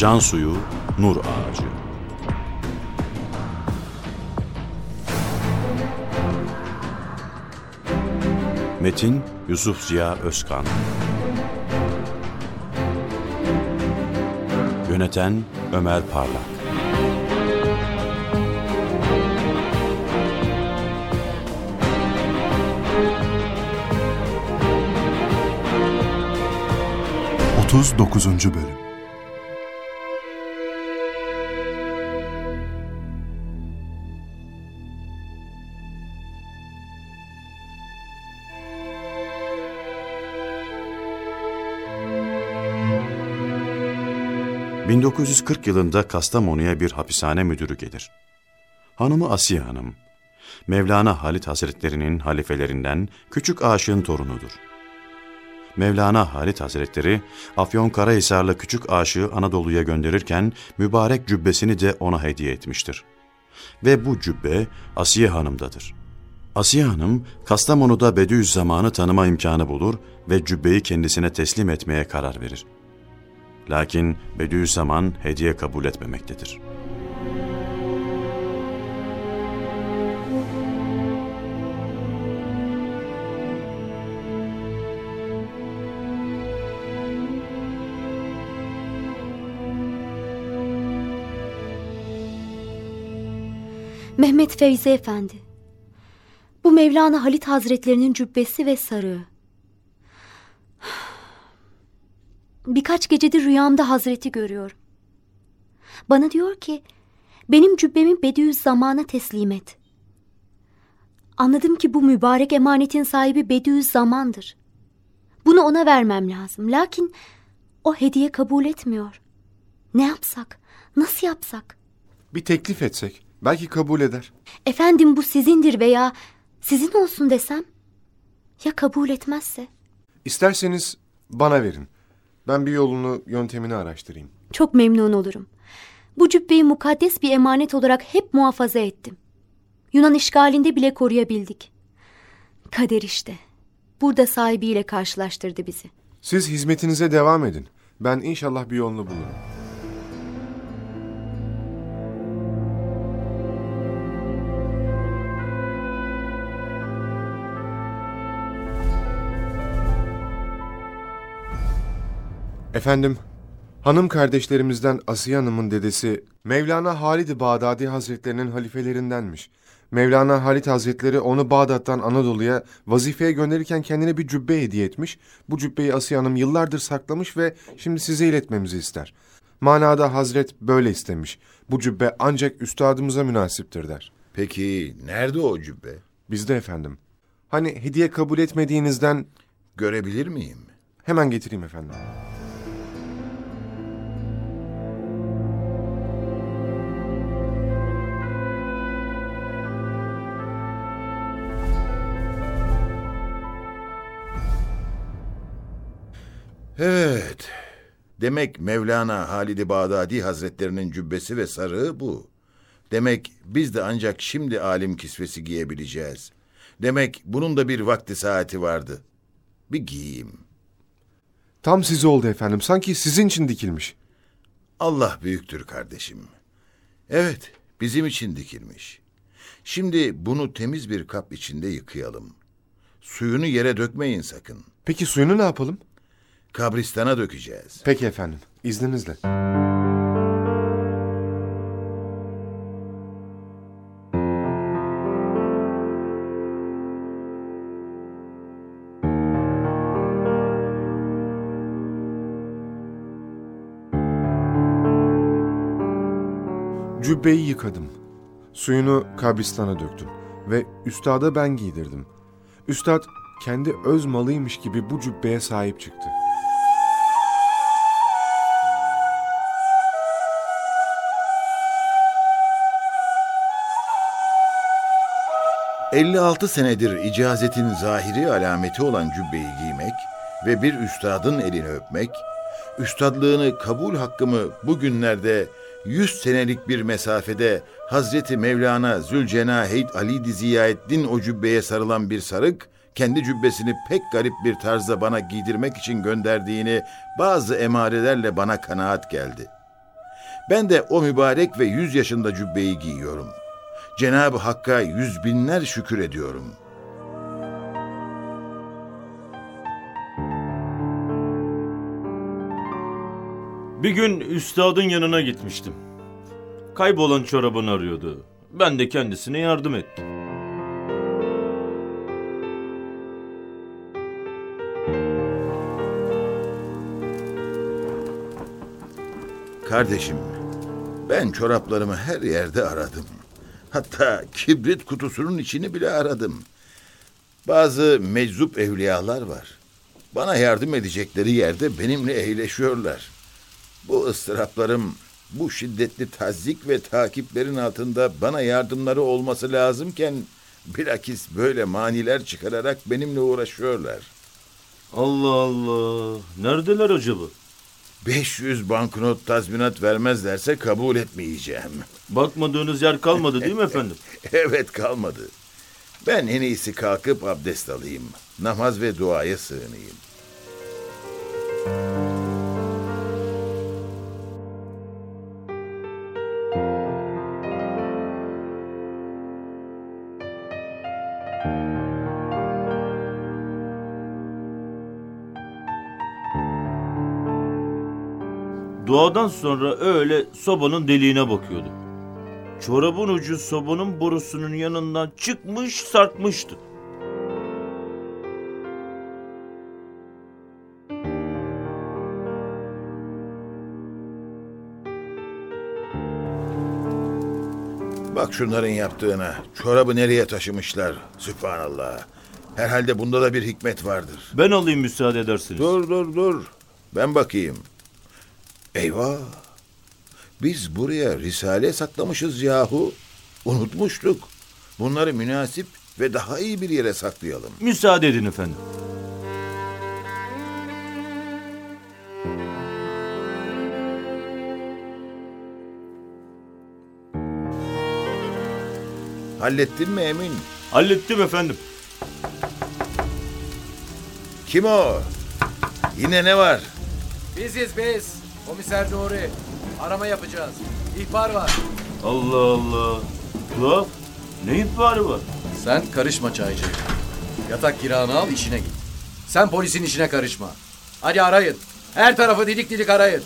Can suyu, nur ağacı. Metin Yusuf Ziya Özkan. Yöneten Ömer Parlak. Otuz dokuzuncu Bölüm ...1940 yılında Kastamonu'ya bir hapishane müdürü gelir. Hanımı Asiye Hanım, Mevlana Halit Hazretleri'nin halifelerinden küçük aşığın torunudur. Mevlana Halit Hazretleri, Afyonkarahisarlı küçük aşığı Anadolu'ya gönderirken mübarek cübbesini de ona hediye etmiştir. Ve bu cübbe Asiye Hanım'dadır. Asiye Hanım, Kastamonu'da Bediüzzaman'ı tanıma imkanı bulur ve cübbeyi kendisine teslim etmeye karar verir. Lakin Bediüzzaman hediye kabul etmemektedir. Mehmet Feyzi Efendi. Bu Mevlana Halit Hazretlerinin cübbesi ve sarığı. Birkaç gecedir rüyamda Hazreti görüyorum. Bana diyor ki, benim cübbemi Bediüzzaman'a teslim et. Anladım ki bu mübarek emanetin sahibi Bediüzzaman'dır. Bunu ona vermem lazım. Lakin o hediye kabul etmiyor. Ne yapsak? Nasıl yapsak? Bir teklif etsek. Belki kabul eder. Efendim bu sizindir veya sizin olsun desem? Ya kabul etmezse? İsterseniz bana verin. Ben bir yolunu, yöntemini araştırayım. Çok memnun olurum. Bu cübbeyi mukaddes bir emanet olarak hep muhafaza ettim. Yunan işgalinde bile koruyabildik. Kader işte. Burada sahibiyle karşılaştırdı bizi. Siz hizmetinize devam edin. Ben inşallah bir yolunu bulurum. Efendim, hanım kardeşlerimizden Asiye Hanım'ın dedesi Mevlana Halid-i Bağdadi Hazretlerinin halifelerindenmiş. Mevlana Halit Hazretleri onu Bağdat'tan Anadolu'ya vazifeye gönderirken kendine bir cübbe hediye etmiş. Bu cübbeyi Asiye Hanım yıllardır saklamış ve şimdi size iletmemizi ister. Manada Hazret böyle istemiş. Bu cübbe ancak üstadımıza münasiptir der. Peki nerede o cübbe? Bizde efendim. Hani hediye kabul etmediğinizden Görebilir miyim? hemen getireyim efendim. Evet. Demek Mevlana Halid-i Bağdadi Hazretlerinin cübbesi ve sarığı bu. Demek biz de ancak şimdi alim kisvesi giyebileceğiz. Demek bunun da bir vakti saati vardı. Bir giyeyim. Tam size oldu efendim. Sanki sizin için dikilmiş. Allah büyüktür kardeşim. Evet, bizim için dikilmiş. Şimdi bunu temiz bir kap içinde yıkayalım. Suyunu yere dökmeyin sakın. Peki suyunu ne yapalım? Kabristana dökeceğiz. Peki efendim. İzninizle. Cübbeyi yıkadım. Suyunu kabristana döktüm ve üstada ben giydirdim. Üstad kendi öz malıymış gibi bu cübbeye sahip çıktı. ...56 senedir icazetin zahiri alameti olan cübbeyi giymek... ...ve bir üstadın elini öpmek... ...üstadlığını kabul hakkımı bugünlerde... ...100 senelik bir mesafede... ...Hazreti Mevlana Zülcenaheyd Ali Ziyaeddin o cübbeye sarılan bir sarık... ...kendi cübbesini pek garip bir tarzda bana giydirmek için gönderdiğini... ...bazı emarelerle bana kanaat geldi. Ben de o mübarek ve yüz yaşında cübbeyi giyiyorum. Cenab-ı Hakk'a yüz binler şükür ediyorum. Bir gün üstadın yanına gitmiştim. Kaybolan çorabını arıyordu. Ben de kendisine yardım ettim. Kardeşim, ben çoraplarımı her yerde aradım. Hatta kibrit kutusunun içini bile aradım. Bazı meczup evliyalar var. Bana yardım edecekleri yerde benimle eğleşiyorlar. Bu ıstıraplarım, bu şiddetli tazik ve takiplerin altında bana yardımları olması lazımken bilakis böyle maniler çıkararak benimle uğraşıyorlar. Allah Allah. Neredeler acaba? 500 banknot tazminat vermezlerse kabul etmeyeceğim. Bakmadığınız yer kalmadı değil mi efendim? Evet kalmadı. Ben en iyisi kalkıp abdest alayım. Namaz ve duaya sığınayım. Duadan sonra öyle sobanın deliğine bakıyordu. Çorabın ucu sobanın borusunun yanından çıkmış sarkmıştı. Bak şunların yaptığına. Çorabı nereye taşımışlar? Sübhanallah. Herhalde bunda da bir hikmet vardır. Ben alayım müsaade edersiniz. Dur dur dur. Ben bakayım. Eyvah. Biz buraya risale saklamışız yahu. Unutmuştuk. Bunları münasip ve daha iyi bir yere saklayalım. Müsaade edin efendim. Hallettin mi Emin? Hallettim efendim. Kim o? Yine ne var? Biziz biz. Komiser Nuri. Arama yapacağız. İhbar var. Allah Allah. Tuhaf. Ne ihbarı var? Sen karışma çaycı. Yatak kiranı al işine git. Sen polisin işine karışma. Hadi arayın. Her tarafı didik didik arayın.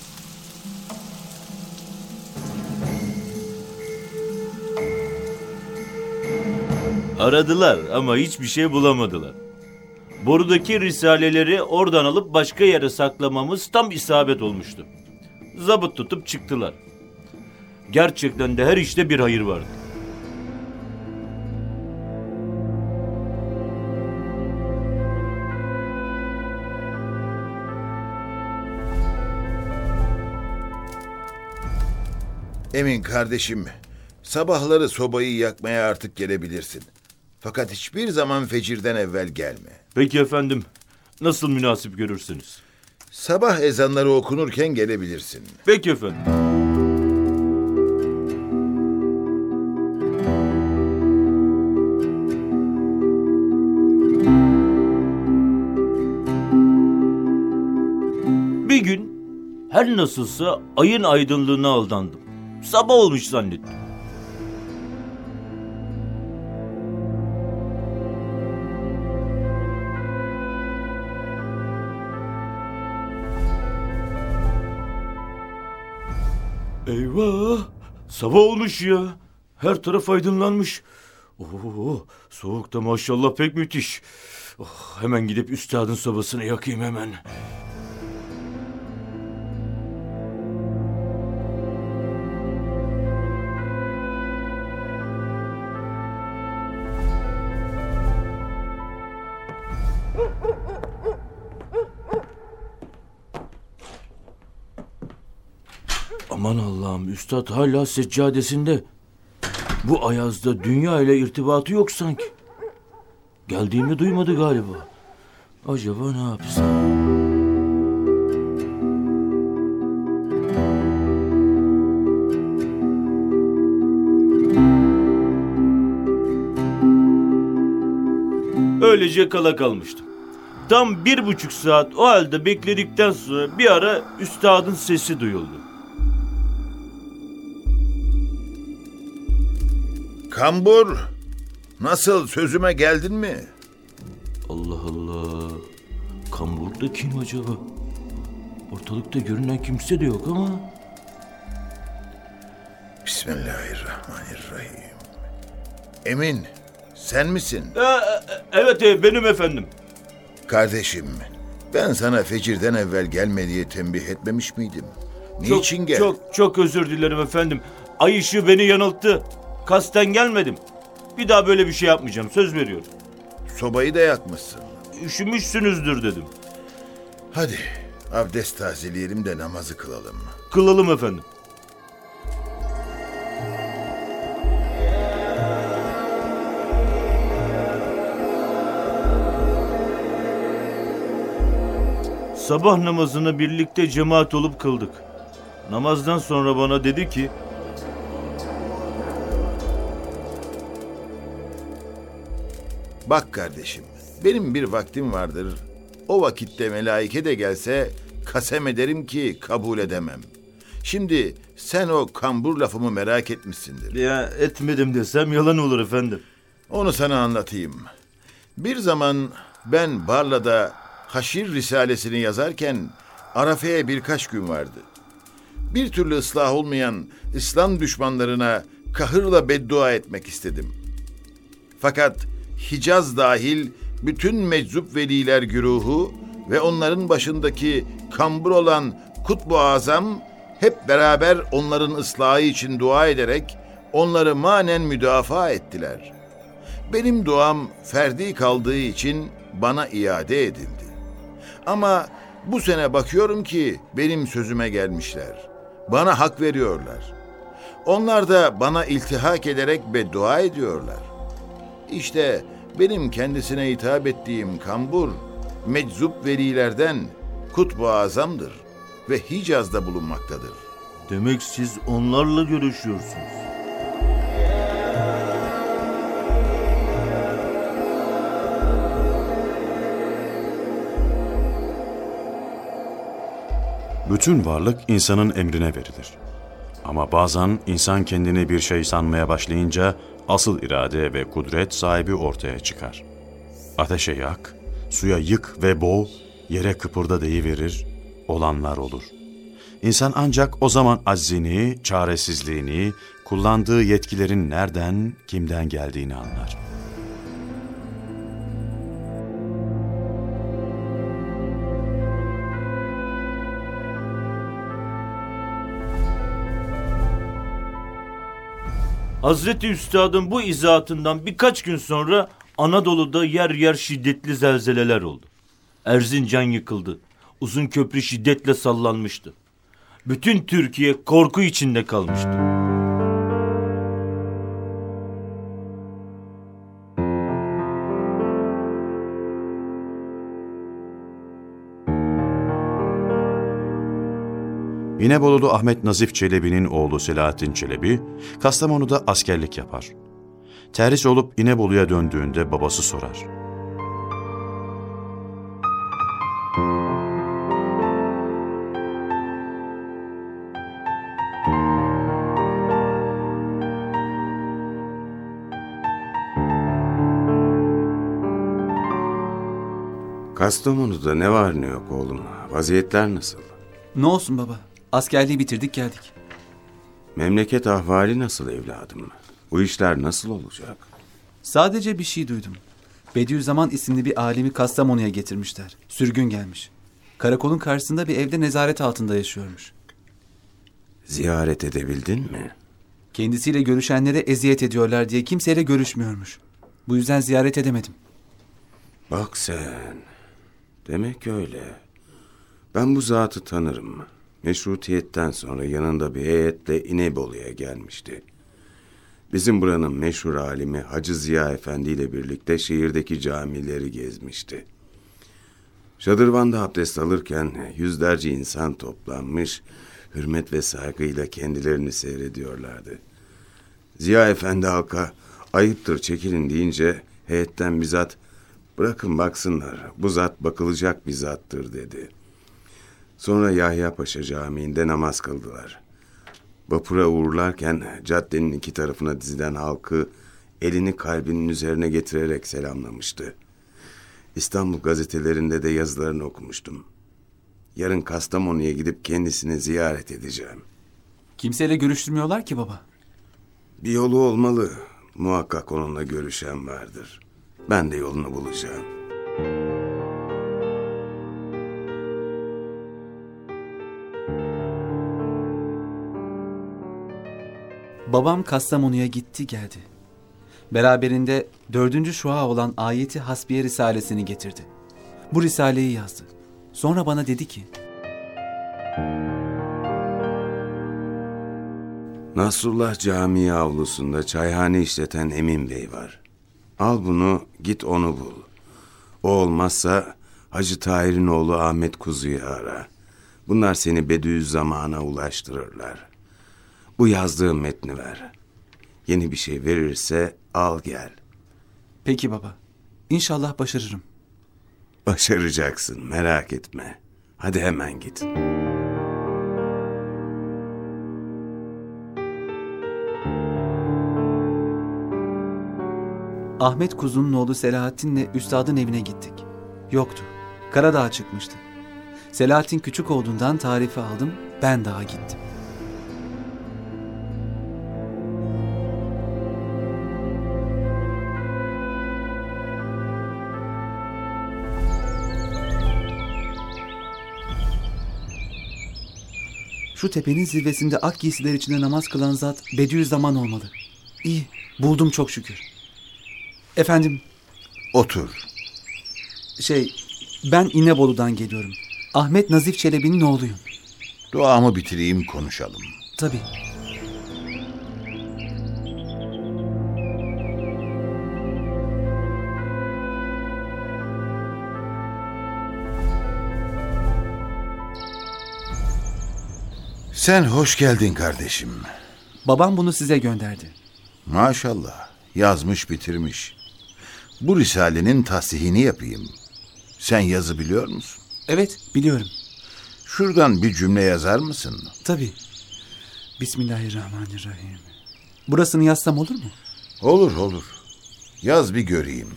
Aradılar ama hiçbir şey bulamadılar. Borudaki risaleleri oradan alıp başka yere saklamamız tam isabet olmuştu. Zabıt tutup çıktılar. Gerçekten de her işte bir hayır vardı. Emin kardeşim, sabahları sobayı yakmaya artık gelebilirsin. Fakat hiçbir zaman fecirden evvel gelme. Peki efendim, nasıl münasip görürsünüz? Sabah ezanları okunurken gelebilirsin. Peki efendim. Bir gün her nasılsa ayın aydınlığına aldandım. Sabah olmuş zannettim. Eyvah! Sabah olmuş ya. Her taraf aydınlanmış. Oo, soğuk da maşallah pek müthiş. Oh, hemen gidip üstadın sobasını yakayım hemen. Aman Allah'ım üstad hala seccadesinde. Bu ayazda dünya ile irtibatı yok sanki. Geldiğimi duymadı galiba. Acaba ne yapsam? Öylece kala kalmıştım. Tam bir buçuk saat o halde bekledikten sonra bir ara üstadın sesi duyuldu. Kambur, nasıl sözüme geldin mi? Allah Allah. Kambur da kim acaba? Ortalıkta görünen kimse de yok ama. Bismillahirrahmanirrahim. Emin, sen misin? Ee, evet e, benim efendim. Kardeşim, ben sana fecirden evvel gelme diye tembih etmemiş miydim? Çok, Niçin gel? Çok çok özür dilerim efendim. Ay ışığı beni yanılttı. Kasten gelmedim. Bir daha böyle bir şey yapmayacağım. Söz veriyorum. Sobayı da yakmışsın. Üşümüşsünüzdür dedim. Hadi, abdest tazeleyelim de namazı kılalım. Kılalım efendim. Sabah namazını birlikte cemaat olup kıldık. Namazdan sonra bana dedi ki, Bak kardeşim, benim bir vaktim vardır. O vakitte melaike de gelse kasem ederim ki kabul edemem. Şimdi sen o kambur lafımı merak etmişsindir. ya etmedim desem yalan olur efendim. Onu sana anlatayım. Bir zaman ben Barla'da Haşir Risalesini yazarken Arafe'ye birkaç gün vardı. Bir türlü ıslah olmayan İslam düşmanlarına kahırla beddua etmek istedim. Fakat Hicaz dahil bütün meczup veliler güruhu ve onların başındaki kambur olan Kutbu Azam hep beraber onların ıslahı için dua ederek onları manen müdafaa ettiler. Benim duam ferdi kaldığı için bana iade edildi. Ama bu sene bakıyorum ki benim sözüme gelmişler. Bana hak veriyorlar. Onlar da bana iltihak ederek beddua ediyorlar. İşte benim kendisine hitap ettiğim kambur, meczup velilerden kutbu azamdır ve Hicaz'da bulunmaktadır. Demek siz onlarla görüşüyorsunuz. Bütün varlık insanın emrine verilir. Ama bazen insan kendini bir şey sanmaya başlayınca asıl irade ve kudret sahibi ortaya çıkar. Ateşe yak, suya yık ve boğ, yere kıpırda deyiverir, olanlar olur. İnsan ancak o zaman aczini, çaresizliğini, kullandığı yetkilerin nereden, kimden geldiğini anlar. Hazreti Üstad'ın bu izahatından birkaç gün sonra Anadolu'da yer yer şiddetli zelzeleler oldu. Erzincan yıkıldı. Uzun köprü şiddetle sallanmıştı. Bütün Türkiye korku içinde kalmıştı. İnebolu'da Ahmet Nazif Çelebi'nin oğlu Selahattin Çelebi, Kastamonu'da askerlik yapar. Terhis olup İnebolu'ya döndüğünde babası sorar. Kastamonu'da ne var ne yok oğlum? Vaziyetler nasıl? Ne olsun baba? Askerliği bitirdik geldik. Memleket ahvali nasıl evladım? Bu işler nasıl olacak? Sadece bir şey duydum. Bediüzzaman isimli bir alimi Kastamonu'ya getirmişler. Sürgün gelmiş. Karakolun karşısında bir evde nezaret altında yaşıyormuş. Ziyaret edebildin mi? Kendisiyle görüşenlere eziyet ediyorlar diye kimseyle görüşmüyormuş. Bu yüzden ziyaret edemedim. Bak sen. Demek öyle. Ben bu zatı tanırım. Meşrutiyetten sonra yanında bir heyetle İnebolu'ya gelmişti. Bizim buranın meşhur alimi Hacı Ziya Efendi ile birlikte şehirdeki camileri gezmişti. Şadırvan'da abdest alırken yüzlerce insan toplanmış, hürmet ve saygıyla kendilerini seyrediyorlardı. Ziya Efendi halka ayıptır çekilin deyince heyetten bizzat bırakın baksınlar bu zat bakılacak bir zattır dedi. Sonra Yahya Paşa Camii'nde namaz kıldılar. Vapura uğurlarken caddenin iki tarafına dizilen halkı elini kalbinin üzerine getirerek selamlamıştı. İstanbul gazetelerinde de yazılarını okumuştum. Yarın Kastamonu'ya gidip kendisini ziyaret edeceğim. Kimseyle görüştürmüyorlar ki baba. Bir yolu olmalı. Muhakkak onunla görüşen vardır. Ben de yolunu bulacağım. Babam Kastamonu'ya gitti geldi. Beraberinde dördüncü şua olan Ayeti Hasbiye Risalesini getirdi. Bu risaleyi yazdı. Sonra bana dedi ki, Nasrullah Camii avlusunda çayhane işleten Emin Bey var. Al bunu git onu bul. O olmazsa Hacı Tahir'in oğlu Ahmet Kuzu'yu ara. Bunlar seni Bediüzzaman'a ulaştırırlar. Bu yazdığım metni ver. Yeni bir şey verirse al gel. peki baba, İnşallah başarırım. Başaracaksın merak etme. Hadi hemen git. Ahmet Kuzu'nun oğlu Selahattin'le üstadın evine gittik. Yoktu. Karadağ'a çıkmıştı. Selahattin küçük olduğundan tarifi aldım, ben daha gittim. Şu tepenin zirvesinde ak giysiler içinde namaz kılan zat Bediüzzaman olmalı. İyi, buldum çok şükür. Efendim, Otur. şey, ben İnebolu'dan geliyorum. Ahmet Nazif Çelebi'nin oğluyum. Duamı bitireyim konuşalım. Tabii. Sen hoş geldin kardeşim. Babam bunu size gönderdi. Maşallah yazmış bitirmiş. Bu risalenin tasihini yapayım. Sen yazı biliyor musun? Evet, biliyorum. Şuradan bir cümle yazar mısın? Tabii. Bismillahirrahmanirrahim. Burasını yazsam olur mu? Olur olur. Yaz bir göreyim.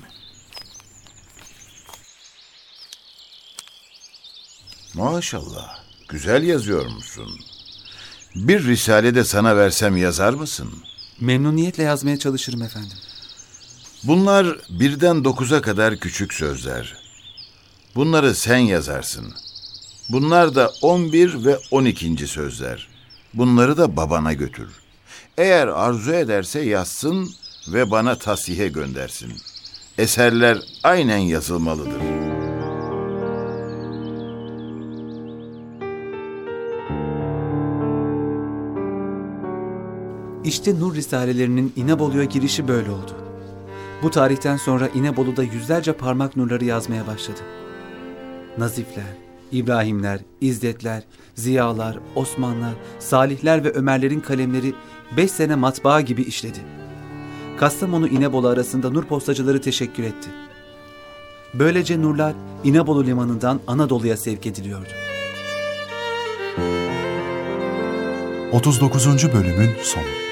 Maşallah. Güzel yazıyor musun? Bir risale de sana versem yazar mısın? Memnuniyetle yazmaya çalışırım efendim. Bunlar birden dokuza kadar küçük sözler. Bunları sen yazarsın. Bunlar da on bir ve on ikinci sözler. Bunları da babana götür. Eğer arzu ederse yazsın ve bana tasihe göndersin. Eserler aynen yazılmalıdır. İşte Nur Risalelerinin İnebolu'ya girişi böyle oldu. Bu tarihten sonra İnebolu'da yüzlerce parmak nurları yazmaya başladı. Nazifler, İbrahimler, İzzetler, Ziyalar, Osmanlar, Salihler ve Ömerlerin kalemleri beş sene matbaa gibi işledi. Kastamonu İnebolu arasında nur postacıları teşekkür etti. Böylece nurlar İnebolu limanından Anadolu'ya sevk ediliyordu. 39. bölümün sonu.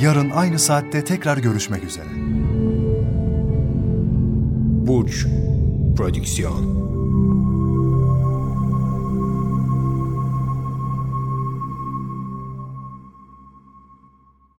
Yarın aynı saatte tekrar görüşmek üzere. Burç Prodüksiyon